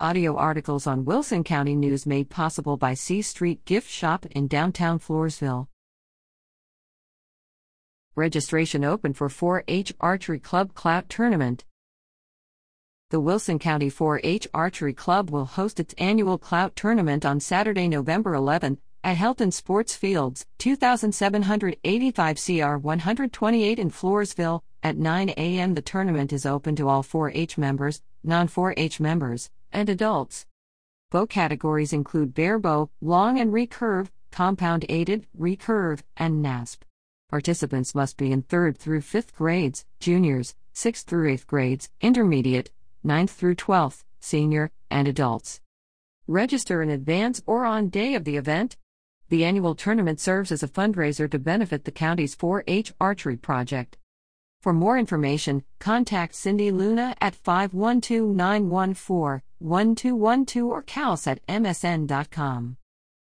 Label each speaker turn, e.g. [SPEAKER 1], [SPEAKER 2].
[SPEAKER 1] Audio articles on Wilson County News made possible by C Street Gift Shop in downtown Floresville. Registration open for 4 H Archery Club Clout Tournament. The Wilson County 4 H Archery Club will host its annual Clout Tournament on Saturday, November 11th at Helton Sports Fields, 2785 CR 128 in Floresville, at 9 a.m. The tournament is open to all 4 H members, non 4 H members, and adults. Bow categories include bare bow, long and recurve, compound aided, recurve, and NASP. Participants must be in 3rd through 5th grades, juniors, 6th through 8th grades, intermediate, 9th through 12th, senior, and adults. Register in advance or on day of the event. The annual tournament serves as a fundraiser to benefit the county's 4 H archery project. For more information, contact Cindi Luna at 512 914 1212 or Kals at msn.com.